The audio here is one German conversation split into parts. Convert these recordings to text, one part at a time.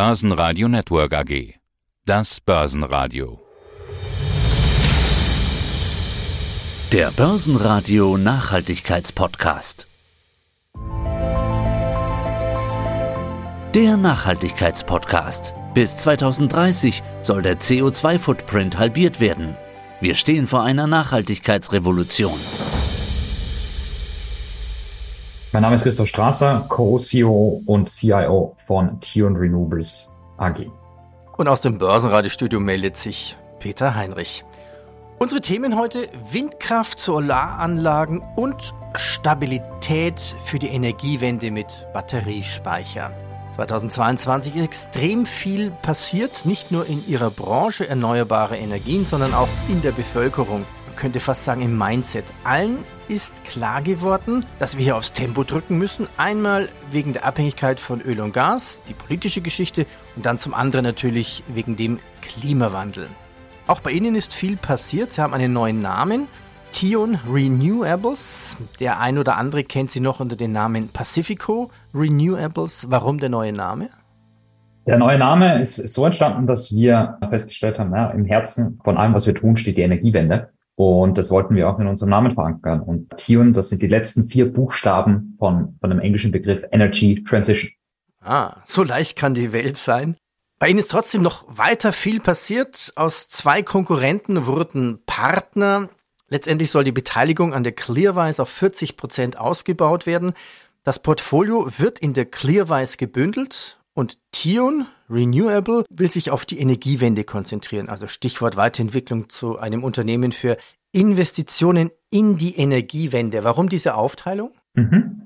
Börsenradio Network AG. Das Börsenradio. Der Börsenradio Nachhaltigkeitspodcast. Der Nachhaltigkeitspodcast. Bis 2030 soll der CO2-Footprint halbiert werden. Wir stehen vor einer Nachhaltigkeitsrevolution. Mein Name ist Christoph Strasser, Co-CEO und CIO von Tion Renewables AG. Und aus dem Börsenradiostudio meldet sich Peter Heinrich. Unsere Themen heute Windkraft, Solaranlagen und Stabilität für die Energiewende mit Batteriespeicher. 2022 ist extrem viel passiert, nicht nur in ihrer Branche erneuerbare Energien, sondern auch in der Bevölkerung. Könnte fast sagen im Mindset. Allen ist klar geworden, dass wir hier aufs Tempo drücken müssen. Einmal wegen der Abhängigkeit von Öl und Gas, die politische Geschichte und dann zum anderen natürlich wegen dem Klimawandel. Auch bei Ihnen ist viel passiert. Sie haben einen neuen Namen. Tion Renewables. Der ein oder andere kennt sie noch unter dem Namen Pacifico Renewables. Warum der neue Name? Der neue Name ist so entstanden, dass wir festgestellt haben, ja, im Herzen von allem, was wir tun, steht die Energiewende. Und das wollten wir auch in unserem Namen verankern. Und Tion, das sind die letzten vier Buchstaben von, von dem englischen Begriff Energy Transition. Ah, so leicht kann die Welt sein. Bei Ihnen ist trotzdem noch weiter viel passiert. Aus zwei Konkurrenten wurden Partner. Letztendlich soll die Beteiligung an der Clearwise auf 40 Prozent ausgebaut werden. Das Portfolio wird in der Clearwise gebündelt und Tion Renewable will sich auf die Energiewende konzentrieren. Also Stichwort Weiterentwicklung zu einem Unternehmen für Investitionen in die Energiewende. Warum diese Aufteilung? Mhm.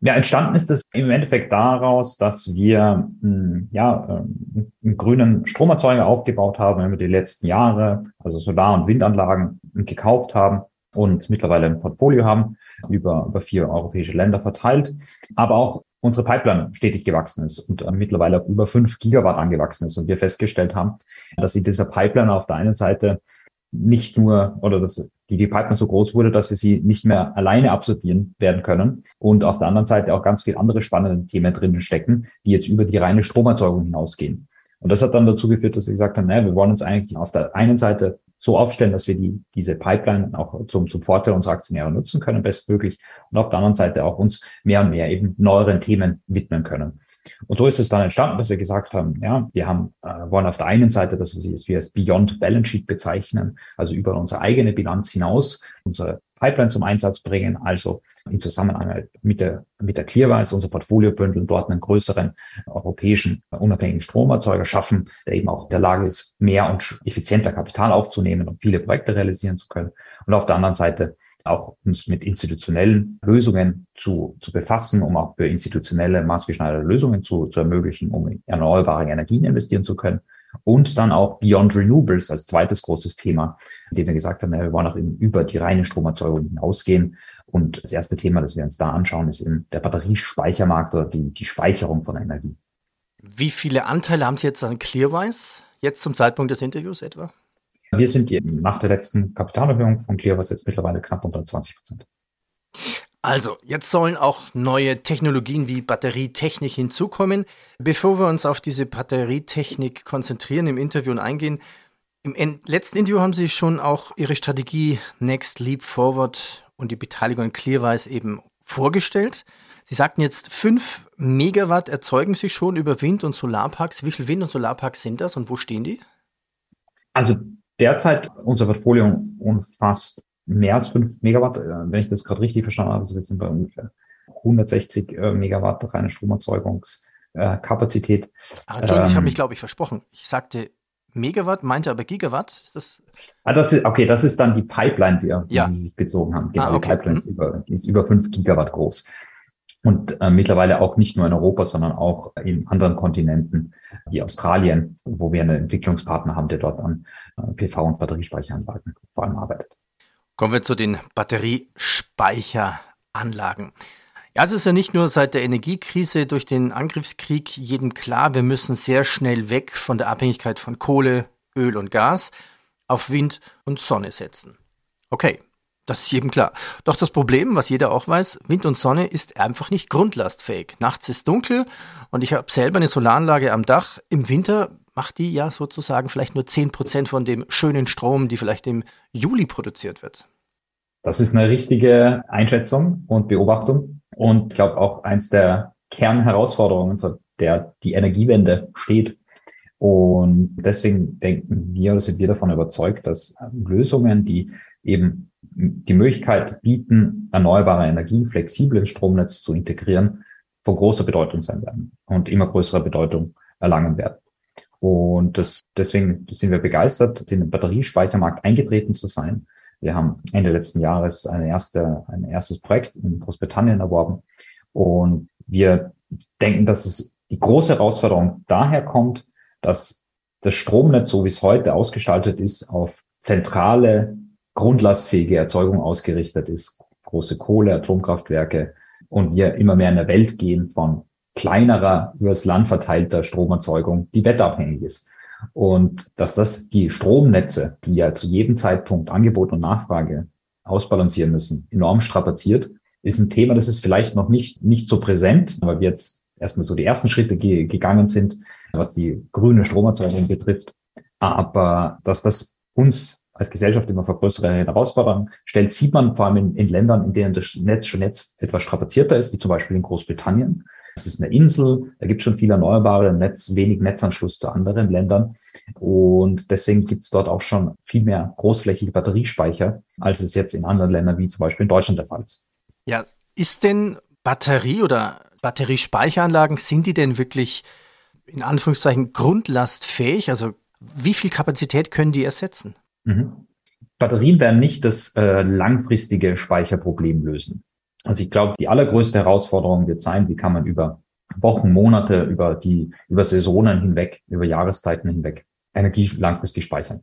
Ja, entstanden ist es im Endeffekt daraus, dass wir hm, ja, ähm, einen grünen Stromerzeuger aufgebaut haben über die letzten Jahre, also Solar- und Windanlagen gekauft haben und mittlerweile ein Portfolio haben, über, über vier europäische Länder verteilt, aber auch unsere Pipeline stetig gewachsen ist und äh, mittlerweile auf über fünf Gigawatt angewachsen ist und wir festgestellt haben, dass in dieser Pipeline auf der einen Seite nicht nur oder dass die, die Pipeline so groß wurde, dass wir sie nicht mehr alleine absorbieren werden können und auf der anderen Seite auch ganz viele andere spannende Themen drinnen stecken, die jetzt über die reine Stromerzeugung hinausgehen. Und das hat dann dazu geführt, dass wir gesagt haben, naja, wir wollen uns eigentlich auf der einen Seite so aufstellen, dass wir die, diese Pipeline auch zum, zum Vorteil unserer Aktionäre nutzen können, bestmöglich, und auf der anderen Seite auch uns mehr und mehr eben neueren Themen widmen können. Und so ist es dann entstanden, dass wir gesagt haben, ja, wir haben, äh, wollen auf der einen Seite, dass wir es Beyond Balance Sheet bezeichnen, also über unsere eigene Bilanz hinaus unsere Pipeline zum Einsatz bringen, also in Zusammenarbeit mit der, mit der Clearwise unser Portfolio bündeln, dort einen größeren europäischen unabhängigen Stromerzeuger schaffen, der eben auch in der Lage ist, mehr und effizienter Kapital aufzunehmen und viele Projekte realisieren zu können. Und auf der anderen Seite auch uns mit institutionellen Lösungen zu, zu befassen, um auch für institutionelle maßgeschneiderte Lösungen zu, zu ermöglichen, um in erneuerbare Energien investieren zu können. Und dann auch Beyond Renewables als zweites großes Thema, in dem wir gesagt haben, wir wollen auch eben über die reine Stromerzeugung hinausgehen. Und das erste Thema, das wir uns da anschauen, ist eben der Batteriespeichermarkt oder die, die Speicherung von Energie. Wie viele Anteile haben Sie jetzt an Clearwise, jetzt zum Zeitpunkt des Interviews etwa? Wir sind nach der letzten Kapitalerhöhung von Clearways jetzt mittlerweile knapp unter 20 Prozent. Also, jetzt sollen auch neue Technologien wie Batterietechnik hinzukommen. Bevor wir uns auf diese Batterietechnik konzentrieren im Interview und eingehen, im letzten Interview haben Sie schon auch Ihre Strategie Next Leap Forward und die Beteiligung an Clearwise eben vorgestellt. Sie sagten jetzt, 5 Megawatt erzeugen Sie schon über Wind- und Solarparks. Wie viele Wind- und Solarparks sind das und wo stehen die? Also derzeit unser Portfolio umfasst mehr als 5 Megawatt, äh, wenn ich das gerade richtig verstanden habe. Also wir sind bei ungefähr 160 äh, Megawatt reine Stromerzeugungskapazität. Ah, Entschuldigung, ähm, ich habe mich, glaube ich, versprochen. Ich sagte Megawatt, meinte aber Gigawatt. Das ah, das ist, okay, das ist dann die Pipeline, die, die ja. Sie sich bezogen haben. Genau, ah, okay. die Pipeline ist mhm. über, die ist über 5 Gigawatt groß. Und äh, mittlerweile auch nicht nur in Europa, sondern auch in anderen Kontinenten wie Australien, wo wir einen Entwicklungspartner haben, der dort an äh, PV- und Batteriespeicheranlagen vor allem arbeitet. Kommen wir zu den Batteriespeicheranlagen. Ja, es ist ja nicht nur seit der Energiekrise durch den Angriffskrieg jedem klar, wir müssen sehr schnell weg von der Abhängigkeit von Kohle, Öl und Gas auf Wind und Sonne setzen. Okay, Das ist jedem klar. Doch das Problem, was jeder auch weiß, Wind und Sonne ist einfach nicht grundlastfähig. Nachts ist dunkel und ich habe selber eine Solaranlage am Dach. Im Winter macht die ja sozusagen vielleicht nur 10 Prozent von dem schönen Strom, die vielleicht im Juli produziert wird. Das ist eine richtige Einschätzung und Beobachtung und ich glaube auch eins der Kernherausforderungen, vor der die Energiewende steht. Und deswegen denken wir oder sind wir davon überzeugt, dass Lösungen, die eben die Möglichkeit bieten, erneuerbare Energien flexibel ins Stromnetz zu integrieren, von großer Bedeutung sein werden und immer größere Bedeutung erlangen werden. Und das, deswegen sind wir begeistert, in den Batteriespeichermarkt eingetreten zu sein. Wir haben Ende letzten Jahres eine erste, ein erstes Projekt in Großbritannien erworben. Und wir denken, dass es die große Herausforderung daher kommt, dass das Stromnetz, so wie es heute ausgestaltet ist, auf zentrale grundlastfähige Erzeugung ausgerichtet ist, große Kohle, Atomkraftwerke und wir immer mehr in eine Welt gehen von kleinerer, übers Land verteilter Stromerzeugung, die wetterabhängig ist. Und dass das die Stromnetze, die ja zu jedem Zeitpunkt Angebot und Nachfrage ausbalancieren müssen, enorm strapaziert, ist ein Thema, das ist vielleicht noch nicht, nicht so präsent, weil wir jetzt erstmal so die ersten Schritte ge gegangen sind, was die grüne Stromerzeugung betrifft. Aber dass das uns als Gesellschaft immer vor größere Herausforderungen stellt, sieht man vor allem in, in Ländern, in denen das Netz schon jetzt etwas strapazierter ist, wie zum Beispiel in Großbritannien. Das ist eine Insel, da gibt es schon viel Erneuerbare, Netz, wenig Netzanschluss zu anderen Ländern. Und deswegen gibt es dort auch schon viel mehr großflächige Batteriespeicher, als es jetzt in anderen Ländern wie zum Beispiel in Deutschland der Fall ist. Ja, ist denn Batterie oder Batteriespeicheranlagen, sind die denn wirklich in Anführungszeichen grundlastfähig? Also wie viel Kapazität können die ersetzen? Mhm. Batterien werden nicht das äh, langfristige Speicherproblem lösen. Also ich glaube, die allergrößte Herausforderung wird sein, wie kann man über Wochen, Monate, über die, über Saisonen hinweg, über Jahreszeiten hinweg Energie langfristig speichern.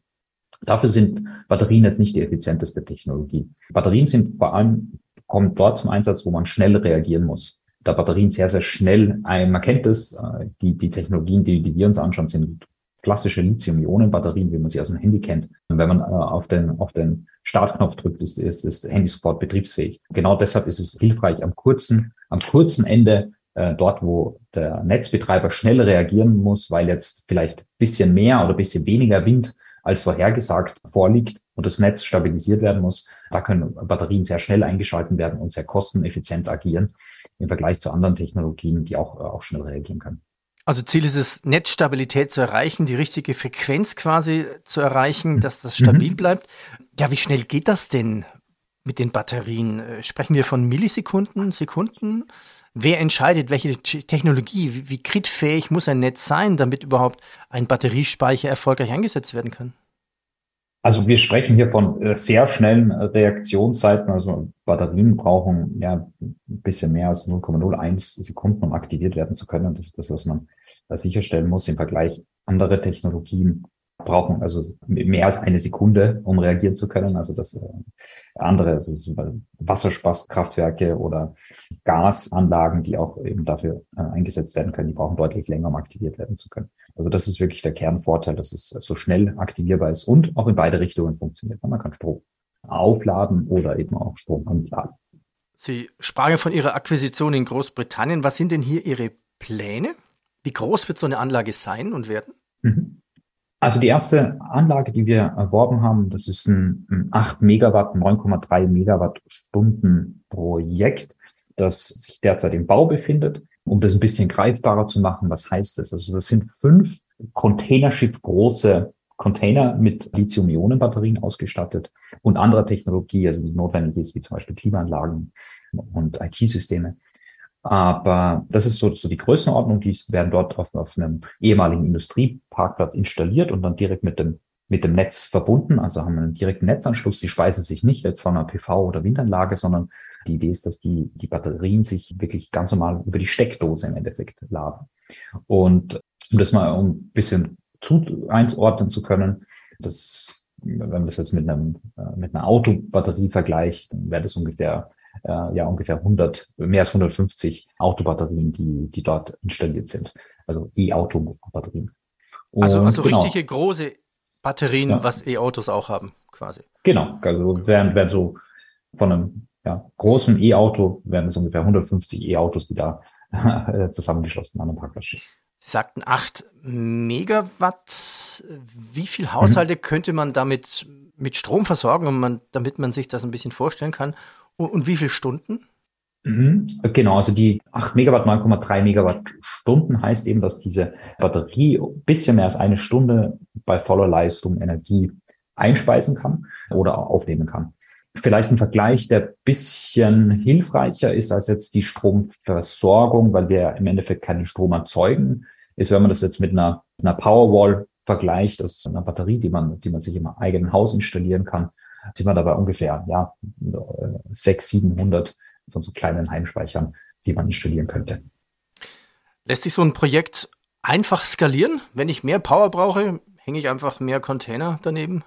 Dafür sind Batterien jetzt nicht die effizienteste Technologie. Batterien sind vor allem, kommen dort zum Einsatz, wo man schnell reagieren muss. Da Batterien sehr, sehr schnell, man kennt es, äh, die, die Technologien, die, die wir uns anschauen, sind klassische Lithium-Ionen-Batterien, wie man sie aus dem Handy kennt. Und wenn man äh, auf den, auf den Startknopf drückt, ist, ist, ist Handy sofort betriebsfähig. Genau deshalb ist es hilfreich, am kurzen, am kurzen Ende äh, dort, wo der Netzbetreiber schnell reagieren muss, weil jetzt vielleicht bisschen mehr oder bisschen weniger Wind als vorhergesagt vorliegt und das Netz stabilisiert werden muss, da können Batterien sehr schnell eingeschalten werden und sehr kosteneffizient agieren im Vergleich zu anderen Technologien, die auch, auch schnell reagieren können. Also Ziel ist es, Netzstabilität zu erreichen, die richtige Frequenz quasi zu erreichen, dass das stabil mhm. bleibt. Ja, wie schnell geht das denn mit den Batterien? Äh, sprechen wir von Millisekunden, Sekunden? Wer entscheidet, welche Technologie, wie, wie kritfähig muss ein Netz sein, damit überhaupt ein Batteriespeicher erfolgreich eingesetzt werden kann? Also wir sprechen hier von äh, sehr schnellen äh, Reaktionszeiten. Also Batterien brauchen ja ein bisschen mehr als 0,01 Sekunden, um aktiviert werden zu können. Das ist das, was man da sicherstellen muss. Im Vergleich andere Technologien brauchen also mehr als eine Sekunde, um reagieren zu können. Also das äh, andere, also Wasserspaßkraftwerke oder Gasanlagen, die auch eben dafür eingesetzt werden können, die brauchen deutlich länger, um aktiviert werden zu können. Also das ist wirklich der Kernvorteil, dass es so schnell aktivierbar ist und auch in beide Richtungen funktioniert. Man kann Strom aufladen oder eben auch Strom anladen. Sie sprachen von Ihrer Akquisition in Großbritannien. Was sind denn hier Ihre Pläne? Wie groß wird so eine Anlage sein und werden? Mhm. Also die erste Anlage, die wir erworben haben, das ist ein 8 Megawatt, 9,3 Megawattstunden Projekt, das sich derzeit im Bau befindet um das ein bisschen greifbarer zu machen, was heißt das? Also das sind fünf Containerschiff große Container mit Lithium-Ionen-Batterien ausgestattet und anderer Technologie, also die notwendig ist, wie zum Beispiel Klimaanlagen und IT-Systeme. Aber das ist so, so die Größenordnung, die werden dort auf, auf einem ehemaligen Industrieparkplatz installiert und dann direkt mit dem mit dem Netz verbunden, also haben einen direkten Netzanschluss. Die speisen sich nicht jetzt von einer PV- oder Windanlage, sondern die Idee ist, dass die, die Batterien sich wirklich ganz normal über die Steckdose im Endeffekt laden. Und um das mal ein bisschen zu einordnen zu können, das, wenn man das jetzt mit einem, äh, mit einer Autobatterie vergleicht, dann wäre das ungefähr, äh, ja, ungefähr 100, mehr als 150 Autobatterien, die, die dort installiert sind. Also E-Auto-Batterien. Also, also genau. richtige große Batterien, ja. was E-Autos auch haben, quasi. Genau, also wären, wären so von einem ja, großen E-Auto wären es ungefähr 150 E-Autos, die da äh, zusammengeschlossen an einem Parkplatz stehen. Sie sagten 8 Megawatt. Wie viele Haushalte mhm. könnte man damit mit Strom versorgen, um man, damit man sich das ein bisschen vorstellen kann? Und, und wie viele Stunden? Mhm. Genau, also die 8 Megawatt, 9,3 Megawattstunden heißt eben, dass diese Batterie ein bisschen mehr als eine Stunde bei voller Leistung Energie einspeisen kann oder aufnehmen kann. Vielleicht ein Vergleich, der bisschen hilfreicher ist als jetzt die Stromversorgung, weil wir im Endeffekt keinen Strom erzeugen, ist, wenn man das jetzt mit einer, einer Powerwall vergleicht, das ist eine Batterie, die man, die man sich im eigenen Haus installieren kann, sind wir dabei ungefähr, ja, 600, 700 von so kleinen Heimspeichern, die man installieren könnte. Lässt sich so ein Projekt einfach skalieren? Wenn ich mehr Power brauche, hänge ich einfach mehr Container daneben?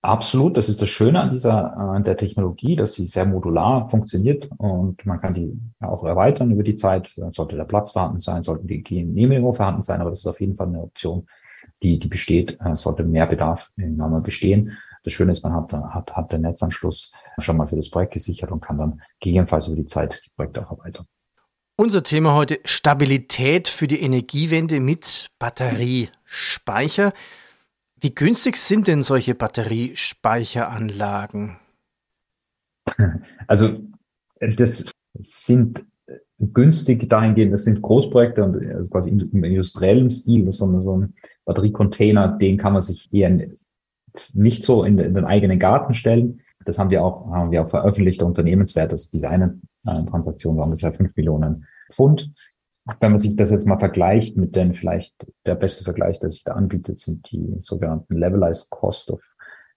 Absolut, das ist das Schöne an dieser an der Technologie, dass sie sehr modular funktioniert und man kann die auch erweitern über die Zeit. Sollte der Platz vorhanden sein, sollten die Genehmigungen vorhanden sein, aber das ist auf jeden Fall eine Option, die, die besteht, sollte mehr Bedarf irgendwann mal bestehen. Das Schöne ist, man hat, hat, hat den Netzanschluss schon mal für das Projekt gesichert und kann dann gegebenenfalls über die Zeit die Projekte auch erweitern. Unser Thema heute Stabilität für die Energiewende mit Batteriespeicher. Wie günstig sind denn solche Batteriespeicheranlagen? Also das sind günstig dahingehend, das sind Großprojekte und also quasi im industriellen Stil, das ist so, so ein Batteriecontainer, den kann man sich eher nicht so in, in, den eigenen Garten stellen. Das haben wir auch, haben wir auch veröffentlicht, der Unternehmenswert, das diese eine äh, Transaktion war ungefähr fünf Millionen Pfund wenn man sich das jetzt mal vergleicht mit den vielleicht der beste Vergleich, der sich da anbietet, sind die sogenannten Levelized Cost of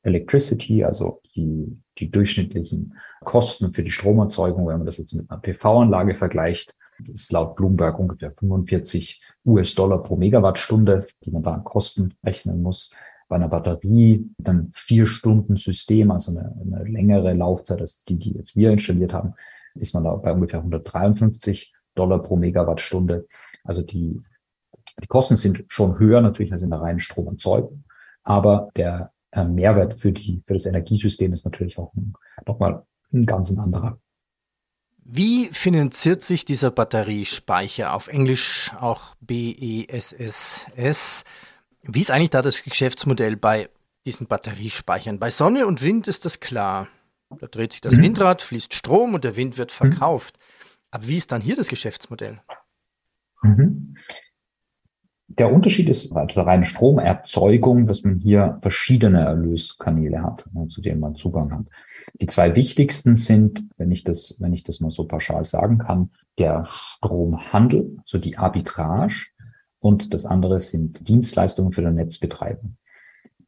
Electricity, also die, die durchschnittlichen Kosten für die Stromerzeugung, wenn man das jetzt mit einer PV-Anlage vergleicht, ist laut Bloomberg ungefähr 45 US-Dollar pro Megawattstunde, die man da an Kosten rechnen muss. Bei einer Batterie dann vier Stunden System, also eine, eine längere Laufzeit als die, die jetzt wir installiert haben, ist man da bei ungefähr 153 Dollar pro Megawattstunde. Also die, die Kosten sind schon höher natürlich als in der reinen Stromerzeugung, aber der äh, Mehrwert für, die, für das Energiesystem ist natürlich auch nochmal ein ganz anderer. Wie finanziert sich dieser Batteriespeicher, auf Englisch auch BESSS? Wie ist eigentlich da das Geschäftsmodell bei diesen Batteriespeichern? Bei Sonne und Wind ist das klar. Da dreht sich das mhm. Windrad, fließt Strom und der Wind wird mhm. verkauft. Aber wie ist dann hier das Geschäftsmodell? Mhm. Der Unterschied ist bei der reinen Stromerzeugung, dass man hier verschiedene Erlöskanäle hat, ne, zu denen man Zugang hat. Die zwei wichtigsten sind, wenn ich das, wenn ich das mal so pauschal sagen kann, der Stromhandel, so die Arbitrage und das andere sind Dienstleistungen für den Netzbetreiber.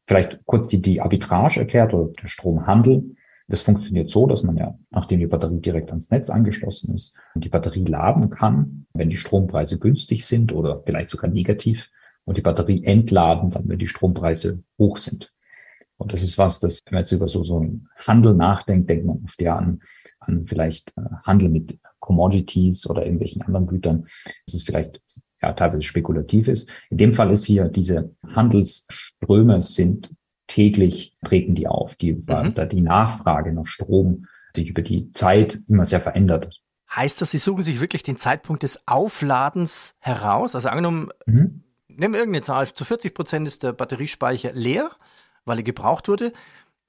Vielleicht kurz die, die Arbitrage erklärt oder der Stromhandel. Das funktioniert so, dass man ja, nachdem die Batterie direkt ans Netz angeschlossen ist, die Batterie laden kann, wenn die Strompreise günstig sind oder vielleicht sogar negativ und die Batterie entladen, dann wenn die Strompreise hoch sind. Und das ist was, das, wenn man jetzt über so, so einen Handel nachdenkt, denkt man oft ja an, an vielleicht äh, Handel mit Commodities oder irgendwelchen anderen Gütern. Das ist vielleicht ja teilweise spekulativ ist. In dem Fall ist hier diese Handelsströme sind täglich treten die auf, die, mhm. da die Nachfrage nach Strom sich über die Zeit immer sehr verändert. Heißt das, Sie suchen sich wirklich den Zeitpunkt des Aufladens heraus? Also angenommen, mhm. nehmen wir irgendeine Zahl, zu 40 Prozent ist der Batteriespeicher leer, weil er gebraucht wurde.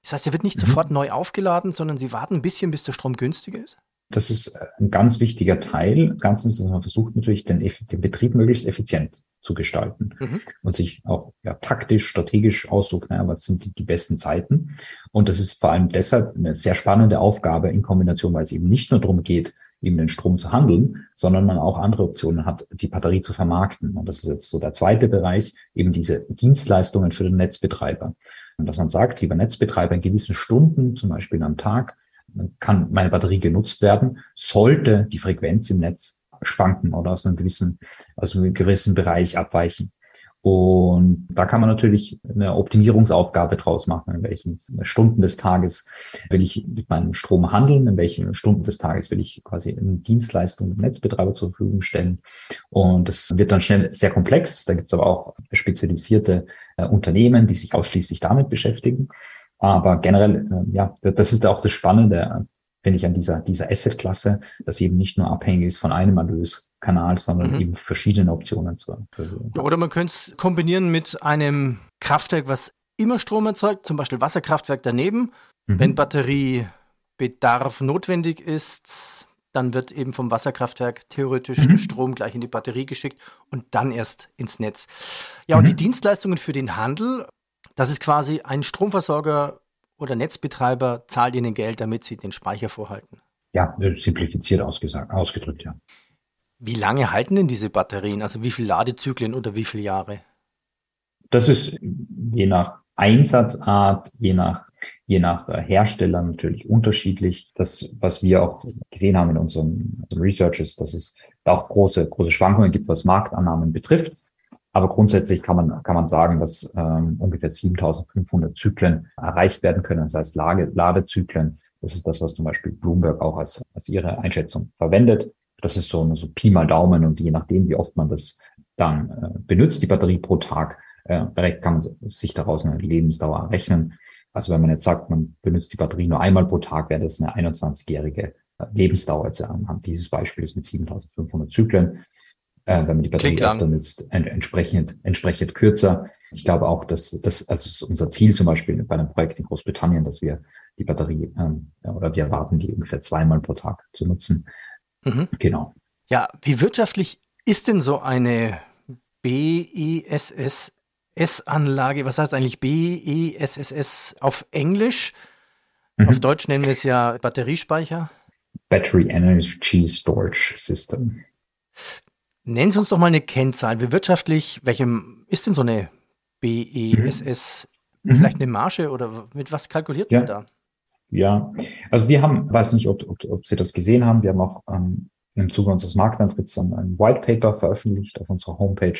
Das heißt, er wird nicht mhm. sofort neu aufgeladen, sondern Sie warten ein bisschen, bis der Strom günstiger ist? Das ist äh, ein ganz wichtiger Teil des Ganzen, dass man versucht natürlich den, den Betrieb möglichst effizient zu gestalten mhm. und sich auch ja, taktisch, strategisch aussucht, naja, was sind die, die besten Zeiten. Und das ist vor allem deshalb eine sehr spannende Aufgabe in Kombination, weil es eben nicht nur darum geht, eben den Strom zu handeln, sondern man auch andere Optionen hat, die Batterie zu vermarkten. Und das ist jetzt so der zweite Bereich, eben diese Dienstleistungen für den Netzbetreiber. Und dass man sagt, lieber Netzbetreiber in gewissen Stunden, zum Beispiel am Tag, kann meine Batterie genutzt werden, sollte die Frequenz im Netz schwanken oder aus einem gewissen, aus einem gewissen Bereich abweichen. Und da kann man natürlich eine Optimierungsaufgabe draus machen. In welchen Stunden des Tages will ich mit meinem Strom handeln? In welchen Stunden des Tages will ich quasi eine Dienstleistung dem Netzbetreiber zur Verfügung stellen? Und das wird dann schnell sehr komplex. Da gibt es aber auch spezialisierte äh, Unternehmen, die sich ausschließlich damit beschäftigen. Aber generell, äh, ja, das ist auch das Spannende, finde ich, an dieser, dieser Asset-Klasse, dass sie eben nicht nur abhängig ist von einem Erlöskanal, sondern mhm. eben verschiedene Optionen zu. Ja, oder man könnte es kombinieren mit einem Kraftwerk, was immer Strom erzeugt, zum Beispiel Wasserkraftwerk daneben. Mhm. Wenn Batteriebedarf notwendig ist, dann wird eben vom Wasserkraftwerk theoretisch mhm. der Strom gleich in die Batterie geschickt und dann erst ins Netz. Ja, und die mhm. Dienstleistungen für den Handel, das ist quasi ein Stromversorger oder Netzbetreiber zahlt ihnen Geld, damit sie den Speicher vorhalten. Ja, simplifiziert ausgesagt, ausgedrückt, ja. Wie lange halten denn diese Batterien? Also wie viele Ladezyklen oder wie viele Jahre? Das ist je nach Einsatzart, je nach, je nach äh, Hersteller natürlich unterschiedlich. Das, was wir auch gesehen haben in unserem, unserem Research ist, dass es auch große, große Schwankungen gibt, was Marktannahmen betrifft. Aber grundsätzlich kann man, kann man sagen, dass ähm, ungefähr 7500 Zyklen erreicht werden können, das heißt Lage, Ladezyklen. Das ist das, was zum Beispiel Bloomberg auch als, als ihre Einschätzung verwendet. Das ist so, so Pi mal Daumen und je nachdem, wie oft man das dann äh, benutzt, die Batterie pro Tag, äh, kann man sich daraus eine Lebensdauer rechnen. Also wenn man jetzt sagt, man benutzt die Batterie nur einmal pro Tag, wäre das eine 21-jährige äh, Lebensdauer jetzt anhand dieses Beispiels mit 7500 Zyklen äh, wenn man die Batterie öfter nutzt, en entsprechend, entsprechend kürzer. Ich glaube auch, dass das also ist unser Ziel zum Beispiel bei einem Projekt in Großbritannien, dass wir die Batterie ähm, oder wir erwarten, die ungefähr zweimal pro Tag zu nutzen. Mhm. Genau. Ja, wie wirtschaftlich ist denn so eine BESS-Anlage? Was heißt eigentlich BESSS auf Englisch? Mhm. Auf Deutsch nennen wir es ja Batteriespeicher. Battery Energy Storage System. Nennen Sie uns doch mal eine Kennzahl. Wie wirtschaftlich, welchem ist denn so eine BESS? Mhm. Vielleicht eine Marge oder mit was kalkuliert ja. man da? Ja, also wir haben, weiß nicht, ob, ob, ob Sie das gesehen haben, wir haben auch ähm, im Zuge unseres Marktantritts ein, ein White Paper veröffentlicht auf unserer Homepage,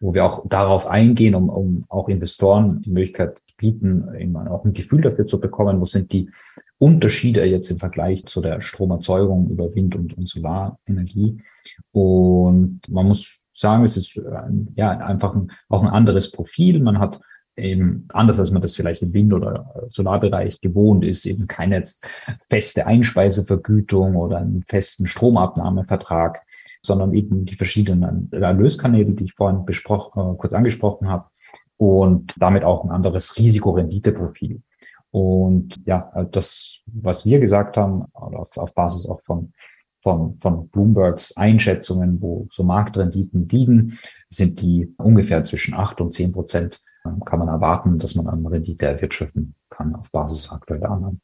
wo wir auch darauf eingehen, um, um auch Investoren die Möglichkeit bieten, eben auch ein Gefühl dafür zu bekommen, wo sind die Unterschiede jetzt im Vergleich zu der Stromerzeugung über Wind- und, und Solarenergie. Und man muss sagen, es ist ein, ja einfach ein, auch ein anderes Profil. Man hat eben anders als man das vielleicht im Wind- oder Solarbereich gewohnt ist, eben keine feste Einspeisevergütung oder einen festen Stromabnahmevertrag, sondern eben die verschiedenen Erlöskanäle, die ich vorhin besprochen, äh, kurz angesprochen habe und damit auch ein anderes Risikorenditeprofil. Und ja, das, was wir gesagt haben, auf, auf Basis auch von, von, von Bloombergs Einschätzungen, wo so Marktrenditen liegen, sind die ungefähr zwischen acht und zehn Prozent ähm, kann man erwarten, dass man an Rendite erwirtschaften kann auf Basis aktueller Annahmen.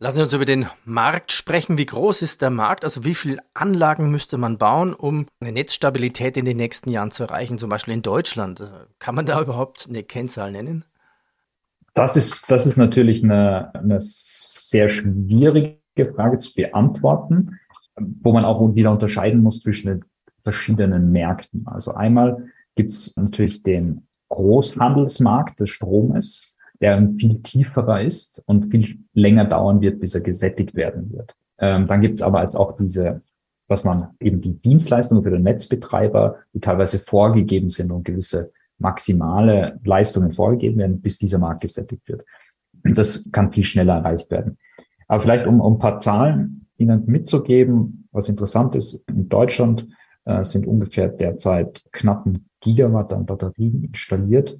Lassen Sie uns über den Markt sprechen. Wie groß ist der Markt? Also wie viele Anlagen müsste man bauen, um eine Netzstabilität in den nächsten Jahren zu erreichen? Zum Beispiel in Deutschland. Kann man da überhaupt eine Kennzahl nennen? Das ist, das ist natürlich eine, eine sehr schwierige Frage zu beantworten, wo man auch wieder unterscheiden muss zwischen den verschiedenen Märkten. Also einmal gibt es natürlich den Großhandelsmarkt des Stromes, der viel tieferer ist und viel länger dauern wird, bis er gesättigt werden wird. Ähm, dann gibt es aber als auch diese, was man eben die Dienstleistungen für den Netzbetreiber, die teilweise vorgegeben sind und gewisse maximale Leistungen vorgegeben werden, bis dieser Markt gesättigt wird. Und das kann viel schneller erreicht werden. Aber vielleicht um, um ein paar Zahlen Ihnen mitzugeben, was interessant ist, in Deutschland äh, sind ungefähr derzeit knapp ein Gigawatt an Batterien installiert.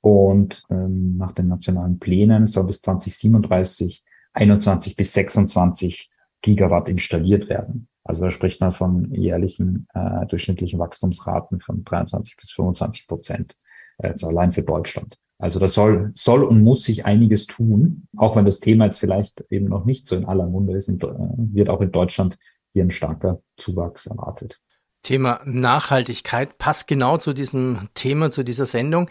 Und ähm, nach den nationalen Plänen soll bis 2037 21 bis 26 Gigawatt installiert werden. Also da spricht man von jährlichen äh, durchschnittlichen Wachstumsraten von 23 bis 25 Prozent, äh, jetzt allein für Deutschland. Also das soll, soll und muss sich einiges tun, auch wenn das Thema jetzt vielleicht eben noch nicht so in aller Munde ist, äh, wird auch in Deutschland hier ein starker Zuwachs erwartet. Thema Nachhaltigkeit passt genau zu diesem Thema, zu dieser Sendung.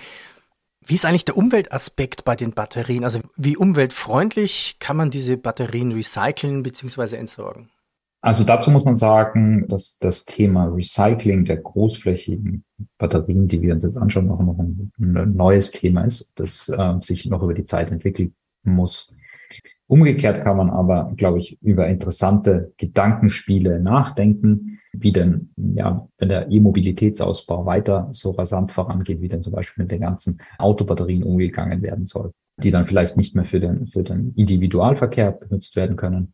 Wie ist eigentlich der Umweltaspekt bei den Batterien? Also wie umweltfreundlich kann man diese Batterien recyceln bzw. entsorgen? Also dazu muss man sagen, dass das Thema Recycling der großflächigen Batterien, die wir uns jetzt anschauen, noch, noch ein, ein neues Thema ist, das äh, sich noch über die Zeit entwickeln muss. Umgekehrt kann man aber, glaube ich, über interessante Gedankenspiele nachdenken, wie denn, ja, wenn der E-Mobilitätsausbau weiter so rasant vorangeht, wie denn zum Beispiel mit den ganzen Autobatterien umgegangen werden soll. die dann vielleicht nicht mehr für den, für den Individualverkehr benutzt werden können.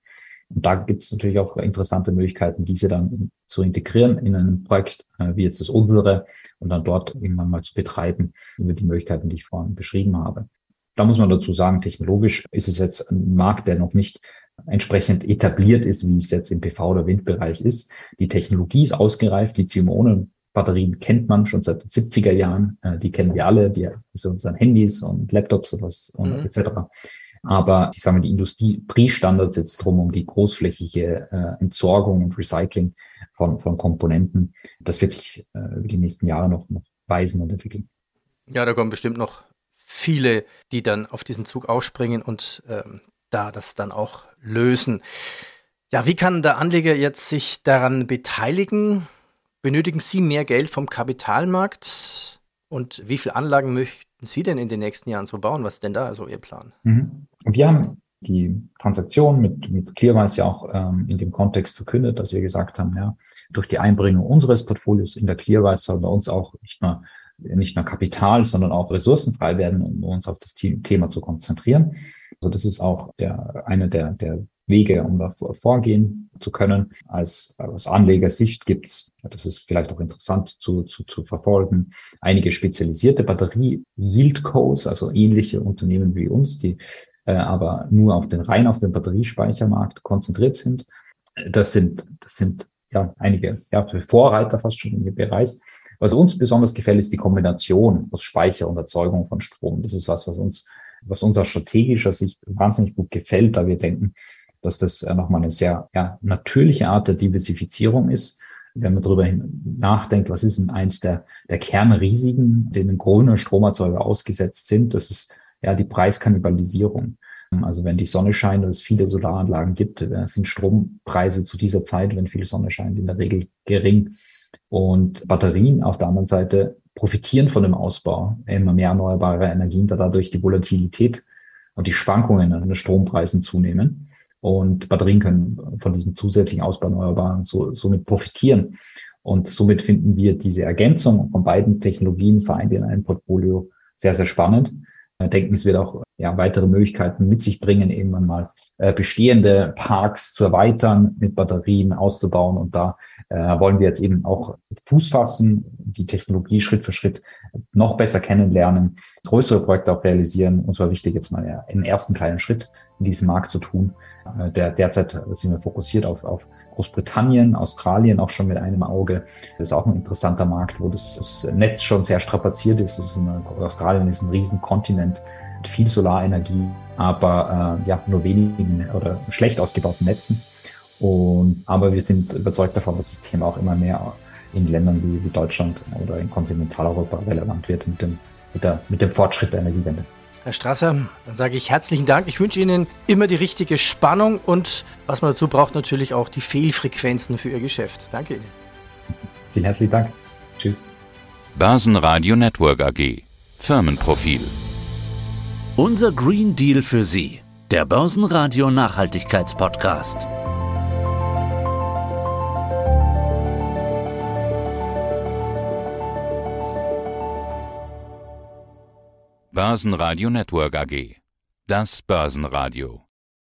Und da gibt es natürlich auch interessante Möglichkeiten, diese dann zu integrieren in ein Projekt, äh, wie jetzt das unsere, und dann dort irgendwann mal zu betreiben, über die Möglichkeiten, die ich vorhin beschrieben habe. Da muss man dazu sagen, technologisch ist es jetzt ein Markt, der noch nicht entsprechend etabliert ist, wie es jetzt im PV- oder Windbereich ist. Die Technologie ist ausgereift, Lithium-Ionen-Batterien kennt man schon seit den 70er Jahren, äh, die kennen wir alle, die sind unseren Handys und Laptops und was und mhm. etc. Aber ich sage mal, die Industriestandards jetzt drum um die großflächige äh, Entsorgung und Recycling von, von Komponenten, das wird sich äh, über die nächsten Jahre noch, noch weisen und entwickeln. Ja, da kommen bestimmt noch viele, die dann auf diesen Zug aufspringen und ähm, da das dann auch lösen. Ja, wie kann der Anleger jetzt sich daran beteiligen? Benötigen Sie mehr Geld vom Kapitalmarkt? Und wie viele Anlagen möchten Sie denn in den nächsten Jahren so bauen? Was ist denn da so Ihr Plan? Mhm. Wir haben die Transaktion mit, mit Clearwise ja auch ähm, in dem Kontext verkündet, dass wir gesagt haben, ja, durch die Einbringung unseres Portfolios in der Clearwise soll bei uns auch nicht nur nicht nur Kapital, sondern auch Ressourcen frei werden, um uns auf das Thema zu konzentrieren. Also das ist auch der, eine der, der Wege, um da vorgehen zu können. Als, aus Anlegersicht gibt es, das ist vielleicht auch interessant zu, zu, zu verfolgen, einige spezialisierte Batterie-Yield-Codes, also ähnliche Unternehmen wie uns, die äh, aber nur auf den rein auf den Batteriespeichermarkt konzentriert sind. Das sind, das sind ja einige ja, Vorreiter fast schon im Bereich. Was uns besonders gefällt, ist die Kombination aus Speicher und Erzeugung von Strom. Das ist was, was uns, was uns aus strategischer Sicht wahnsinnig gut gefällt, da wir denken, dass das äh, nochmal eine sehr ja, natürliche Art der Diversifizierung ist. Wenn man darüber nachdenkt, was ist denn eins der, der Kernrisiken, denen grüne Stromerzeuger ausgesetzt sind, das ist ja die Preiskannibalisierung. Also wenn die Sonne scheint und es viele Solaranlagen gibt, äh, sind Strompreise zu dieser Zeit, wenn viel Sonne scheint, in der Regel gering. Und Batterien auf der anderen Seite profitieren von dem Ausbau immer mehr erneuerbarer Energien, da dadurch die Volatilität und die Schwankungen an den Strompreisen zunehmen. Und Batterien können von diesem zusätzlichen Ausbau erneuerbaren so, somit profitieren. Und somit finden wir diese Ergänzung von beiden Technologien vereint in einem Portfolio sehr, sehr spannend. Wir denken, es wird auch ja, weitere Möglichkeiten mit sich bringen, eben mal äh, bestehende Parks zu erweitern, mit Batterien auszubauen. Und da äh, wollen wir jetzt eben auch Fuß fassen, die Technologie Schritt für Schritt noch besser kennenlernen, größere Projekte auch realisieren. Uns war wichtig, jetzt mal ja, einen ersten kleinen Schritt in diesem Markt zu tun. Äh, der, derzeit sind wir fokussiert auf, auf Großbritannien, Australien auch schon mit einem Auge. Das ist auch ein interessanter Markt, wo das, das Netz schon sehr strapaziert ist. ist eine, Australien ist ein Riesenkontinent mit viel Solarenergie, aber äh, ja, nur wenigen oder schlecht ausgebauten Netzen. Und, aber wir sind überzeugt davon, dass das Thema auch immer mehr in Ländern wie, wie Deutschland oder in Kontinentaleuropa relevant wird mit dem, mit, der, mit dem Fortschritt der Energiewende. Herr Strasser, dann sage ich herzlichen Dank. Ich wünsche Ihnen immer die richtige Spannung und was man dazu braucht, natürlich auch die Fehlfrequenzen für Ihr Geschäft. Danke Ihnen. Vielen herzlichen Dank. Tschüss. Börsenradio Network AG. Firmenprofil. Unser Green Deal für Sie. Der Börsenradio Nachhaltigkeitspodcast. Börsenradio Network AG. Das Börsenradio.